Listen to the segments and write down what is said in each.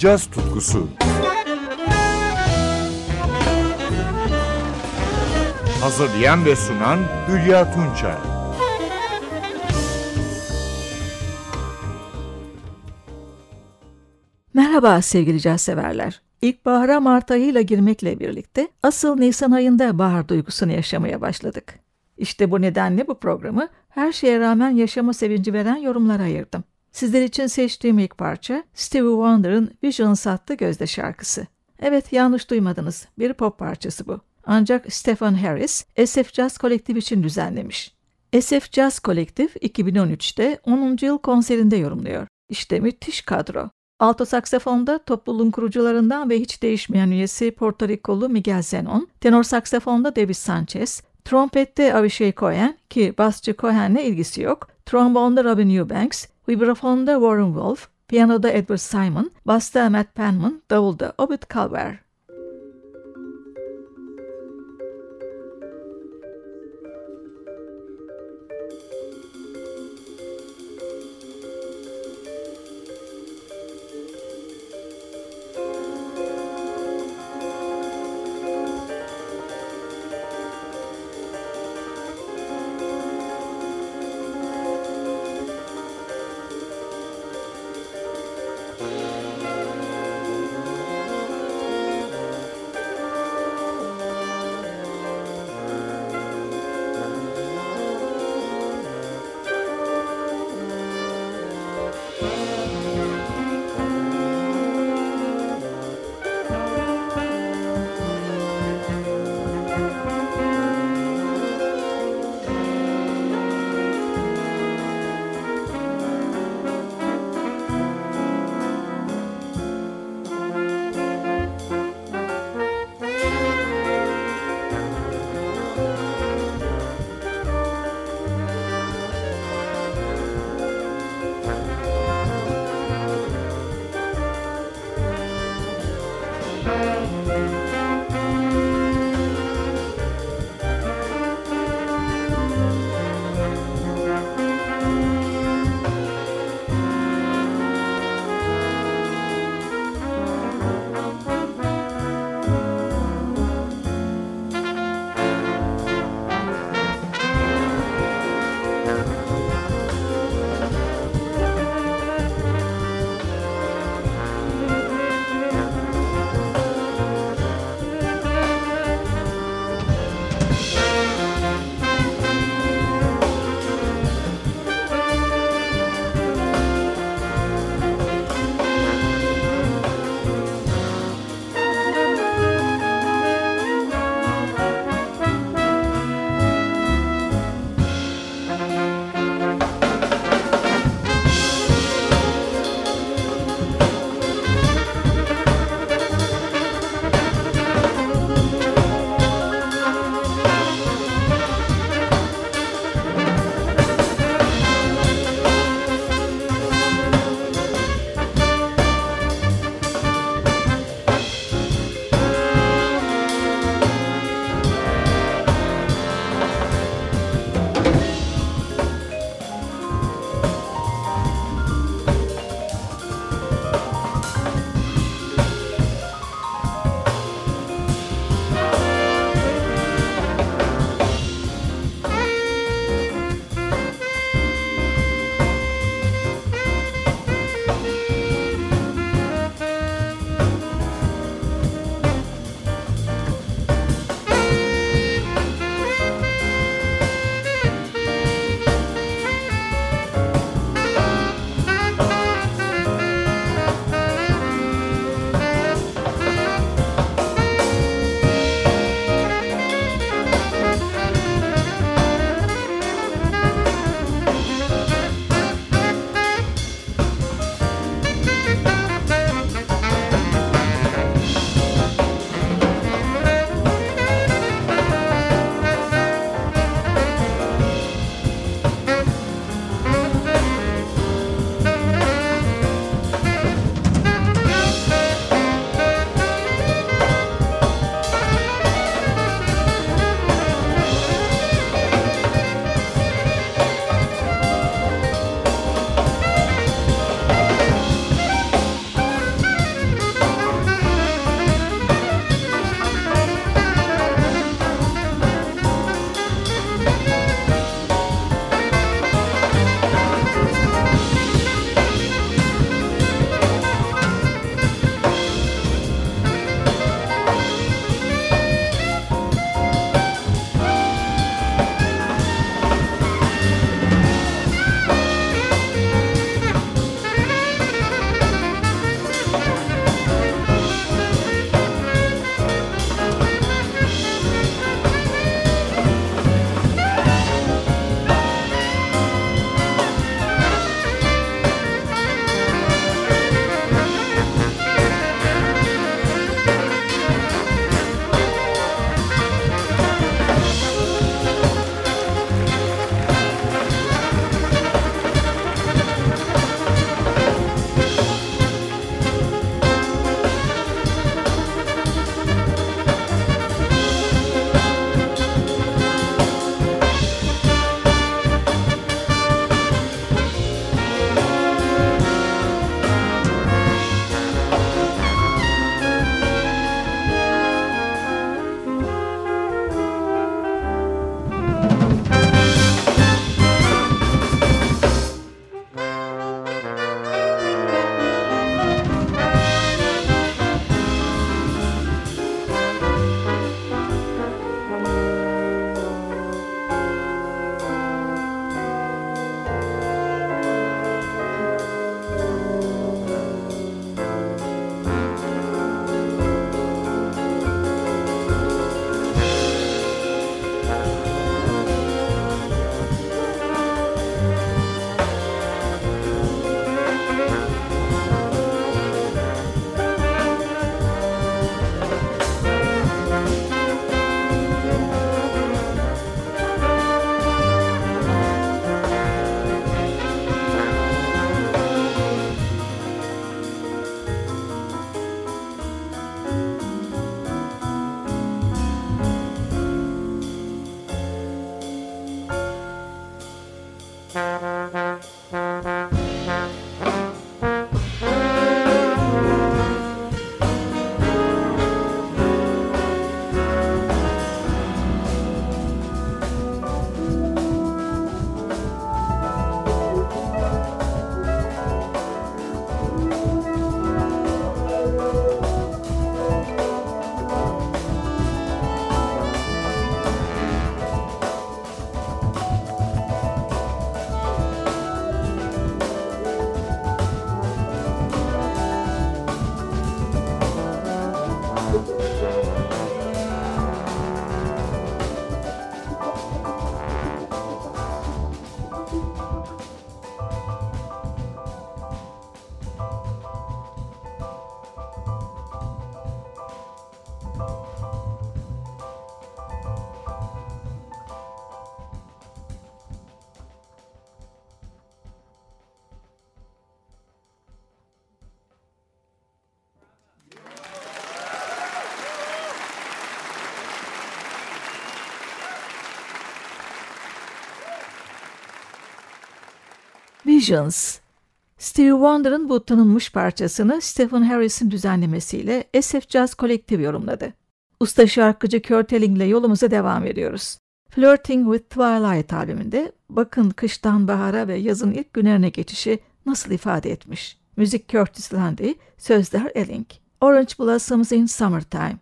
caz tutkusu. Hazırlayan ve sunan Hülya Tunçay. Merhaba sevgili caz severler. İlkbahara Mart ayıyla girmekle birlikte asıl Nisan ayında bahar duygusunu yaşamaya başladık. İşte bu nedenle bu programı her şeye rağmen yaşama sevinci veren yorumlara ayırdım. Sizler için seçtiğim ilk parça Stevie Wonder'ın Visions adlı gözde şarkısı. Evet yanlış duymadınız bir pop parçası bu. Ancak Stephen Harris SF Jazz Kolektif için düzenlemiş. SF Jazz Kolektif 2013'te 10. yıl konserinde yorumluyor. İşte müthiş kadro. Alto saksafonda topluluğun kurucularından ve hiç değişmeyen üyesi Porto Rikolu Miguel Zenon, tenor saksafonda David Sanchez, trompette Avishai Cohen ki basçı Cohen'le ilgisi yok, trombonda Robin Eubanks, vibrafonda Warren Wolf, piyanoda Edward Simon, basta Matt Penman, davulda Obed Calver. Visions. Steve Wonder'ın bu tanınmış parçasını Stephen Harris'in düzenlemesiyle SF Jazz Collective yorumladı. Usta şarkıcı Kurt Elling ile yolumuza devam ediyoruz. Flirting with Twilight albümünde bakın kıştan bahara ve yazın ilk günlerine geçişi nasıl ifade etmiş. Müzik Curtis Landy, sözler Elling. Orange Blossoms in Summertime.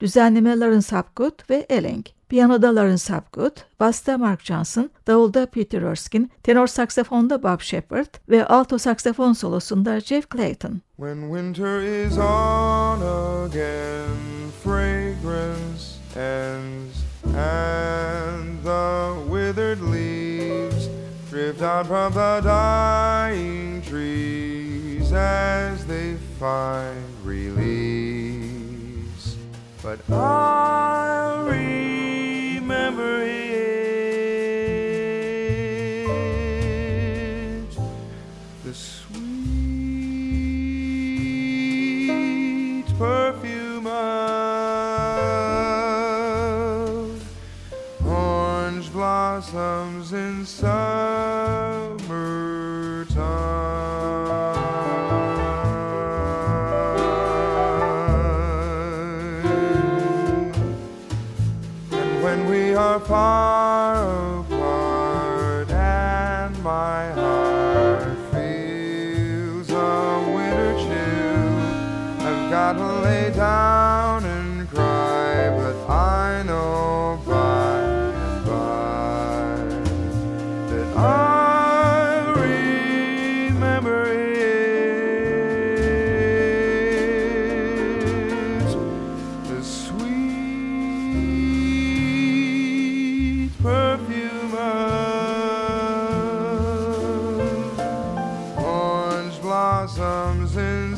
Düzenleme Lawrence Hapgood ve Elling. Piyanoda Lawrence Hapgood, basta Mark Johnson, davulda Peter Erskine, tenor saksafonda Bob Shepard ve alto saksafon solosunda Jeff Clayton. When winter is on again, fragrance ends, and the withered leaves drift out from the dying trees as they find release. But I'll forever blossoms in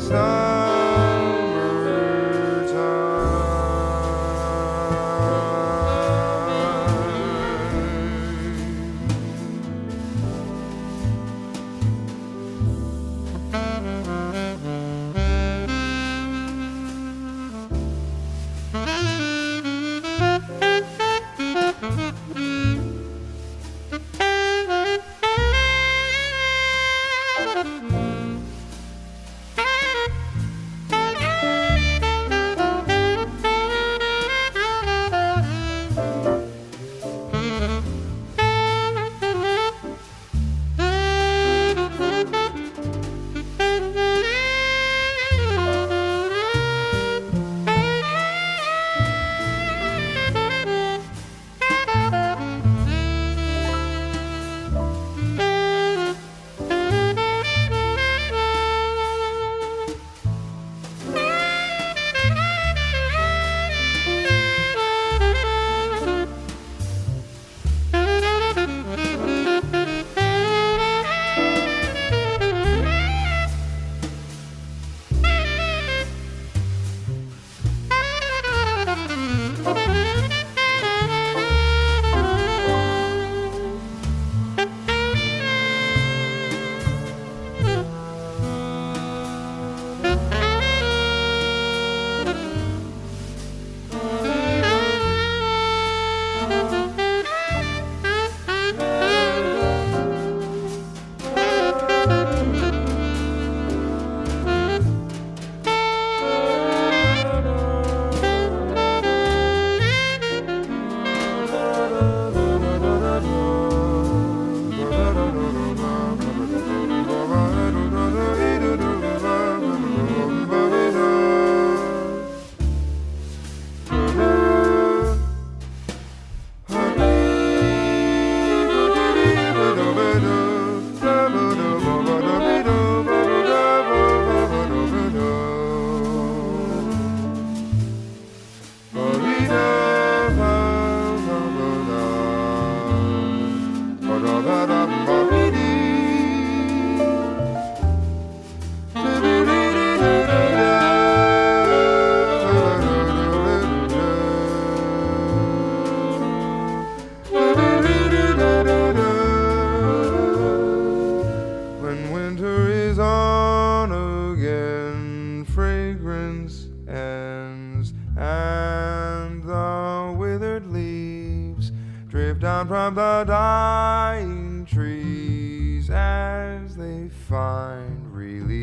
and the withered leaves drift down from the dying trees as they find release.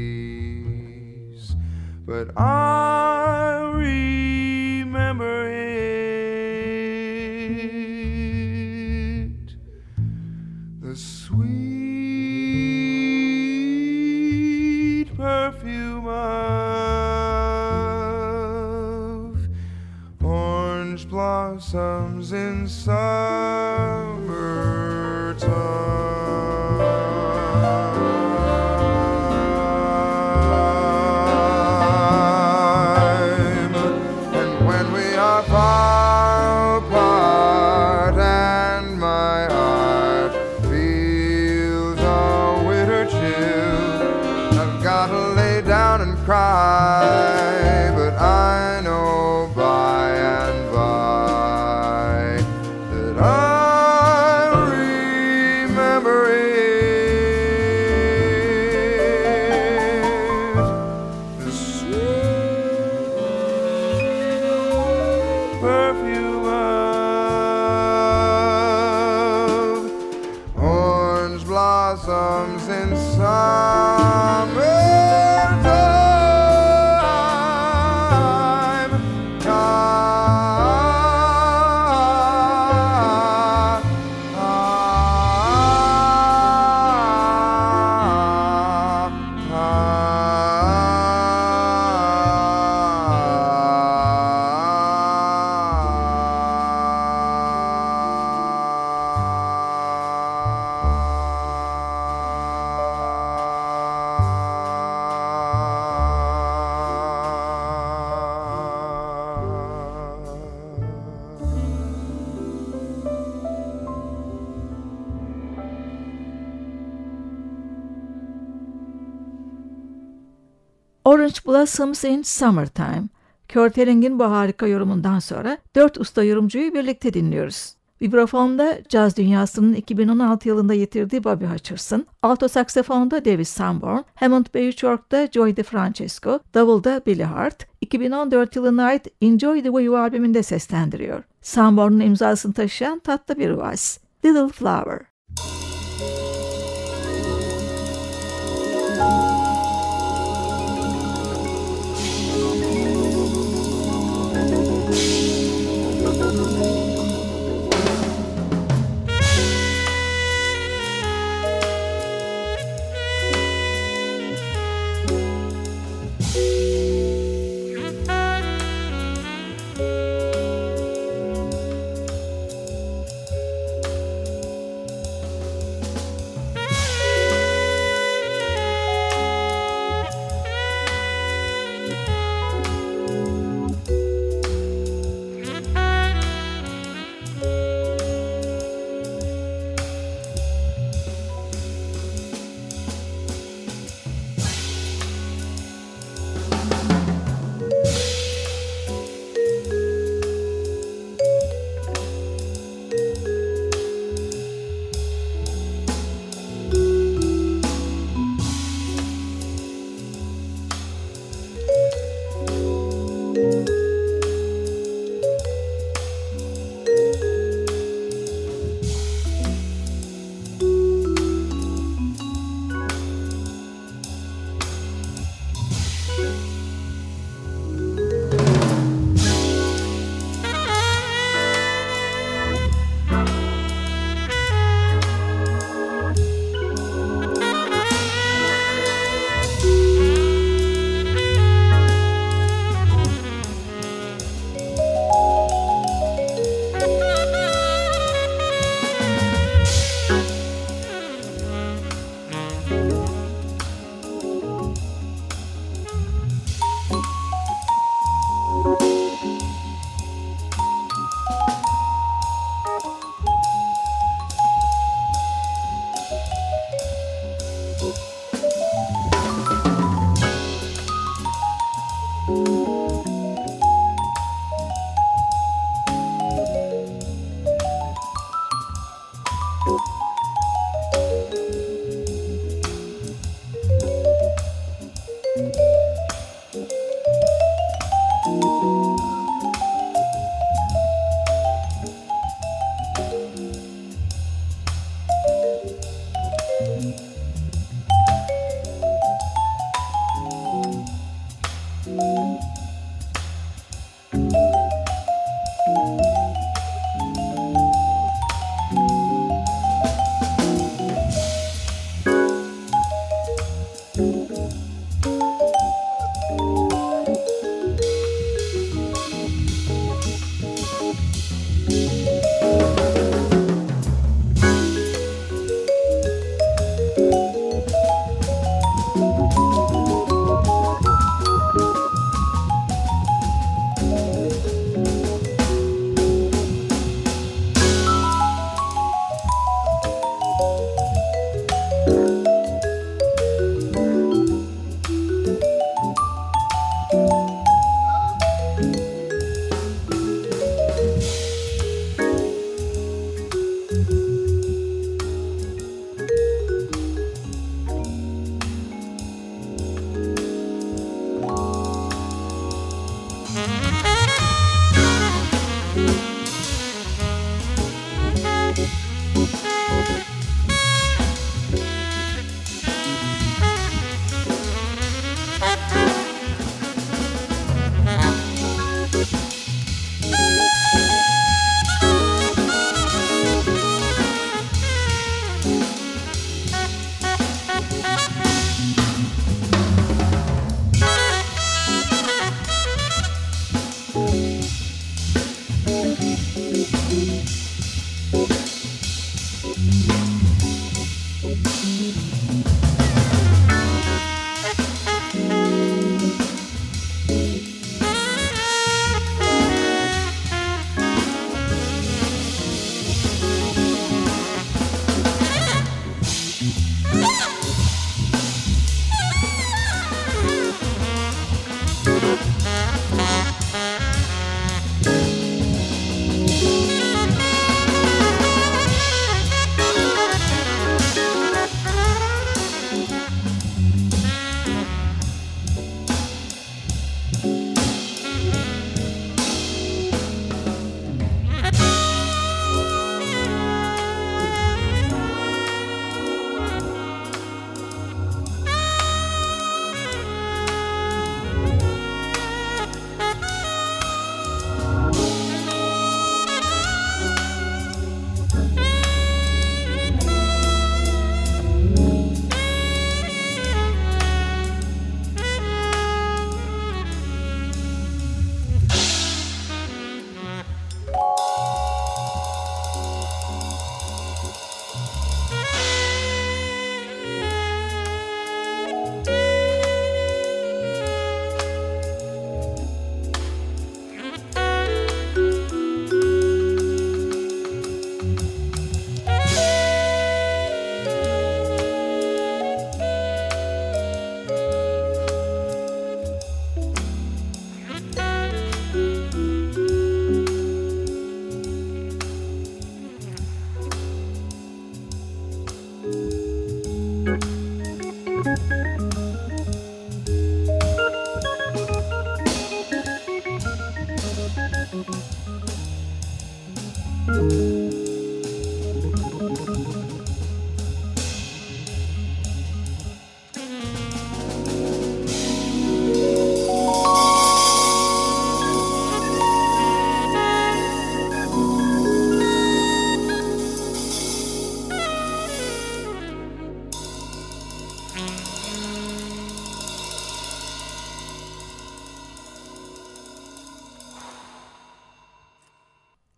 But I remember Orange Blossoms in Summertime. Kurt Herring'in bu harika yorumundan sonra dört usta yorumcuyu birlikte dinliyoruz. Vibrafonda caz dünyasının 2016 yılında yitirdiği Bobby Hutcherson, alto saksafonda David Sanborn, Hammond Beychork'ta Joy DeFrancesco, davulda Billy Hart, 2014 yılına ait Enjoy the Way albümünde seslendiriyor. Sanborn'un imzasını taşıyan tatlı bir vals, Little Flower.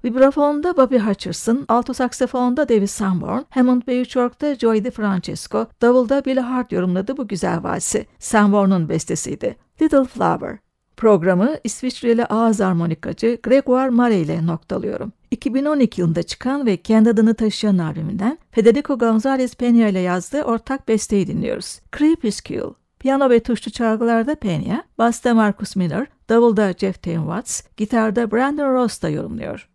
Vibrafonda Bobby Hutcherson, alto saksafonda David Sanborn, Hammond ve York'ta Joey DeFrancesco, davulda Billy Hart yorumladı bu güzel valsi. Sanborn'un bestesiydi. Little Flower. Programı İsviçreli ağız armonikacı Gregoire Mare ile noktalıyorum. 2012 yılında çıkan ve kendi adını taşıyan albümünden Federico González Peña ile yazdığı ortak besteyi dinliyoruz. Crepuscule. Piyano ve tuşlu çalgılarda Peña, basta Marcus Miller, davulda Jeff Tain Watts, gitarda Brandon Ross da yorumluyor.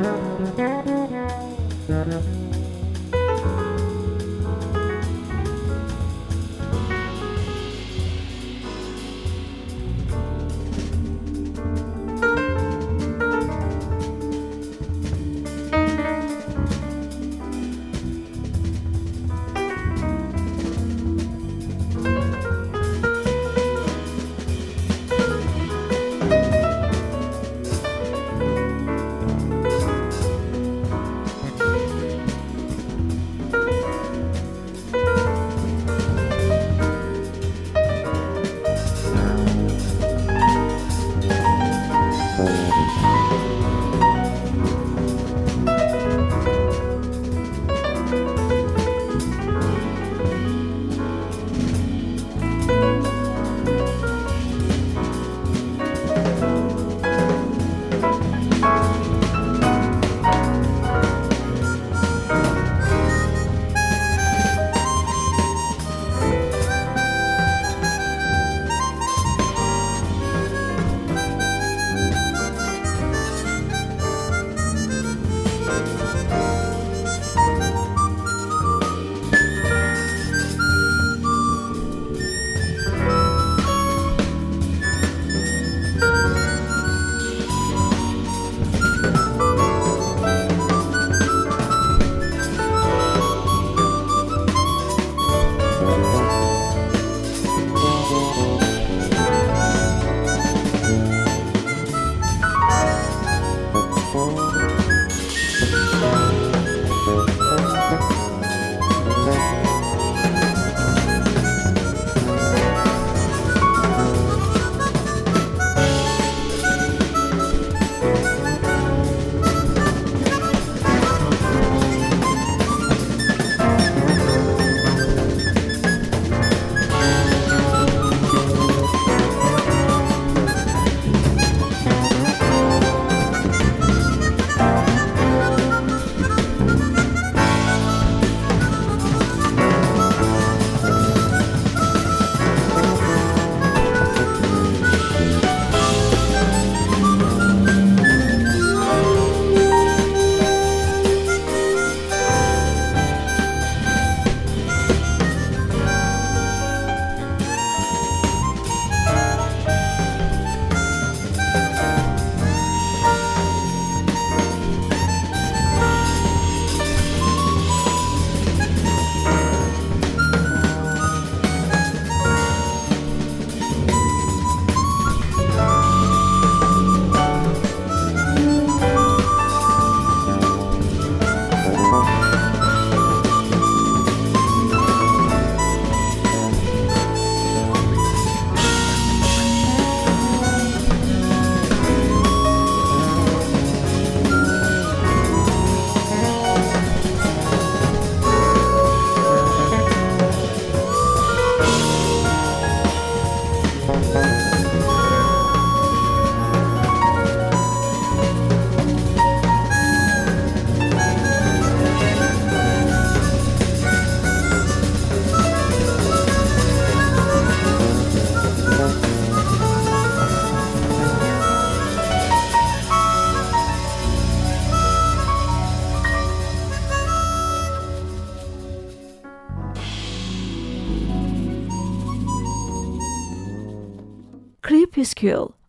Thank you.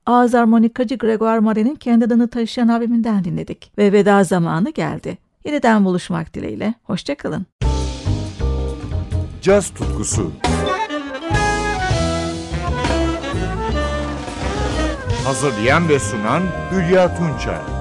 Ağız armonikacı Gregoire Moret'in kendi adını taşıyan albümünden dinledik. Ve veda zamanı geldi. Yeniden buluşmak dileğiyle. Hoşçakalın. Caz tutkusu. Hazırlayan ve sunan Hülya Tunçay.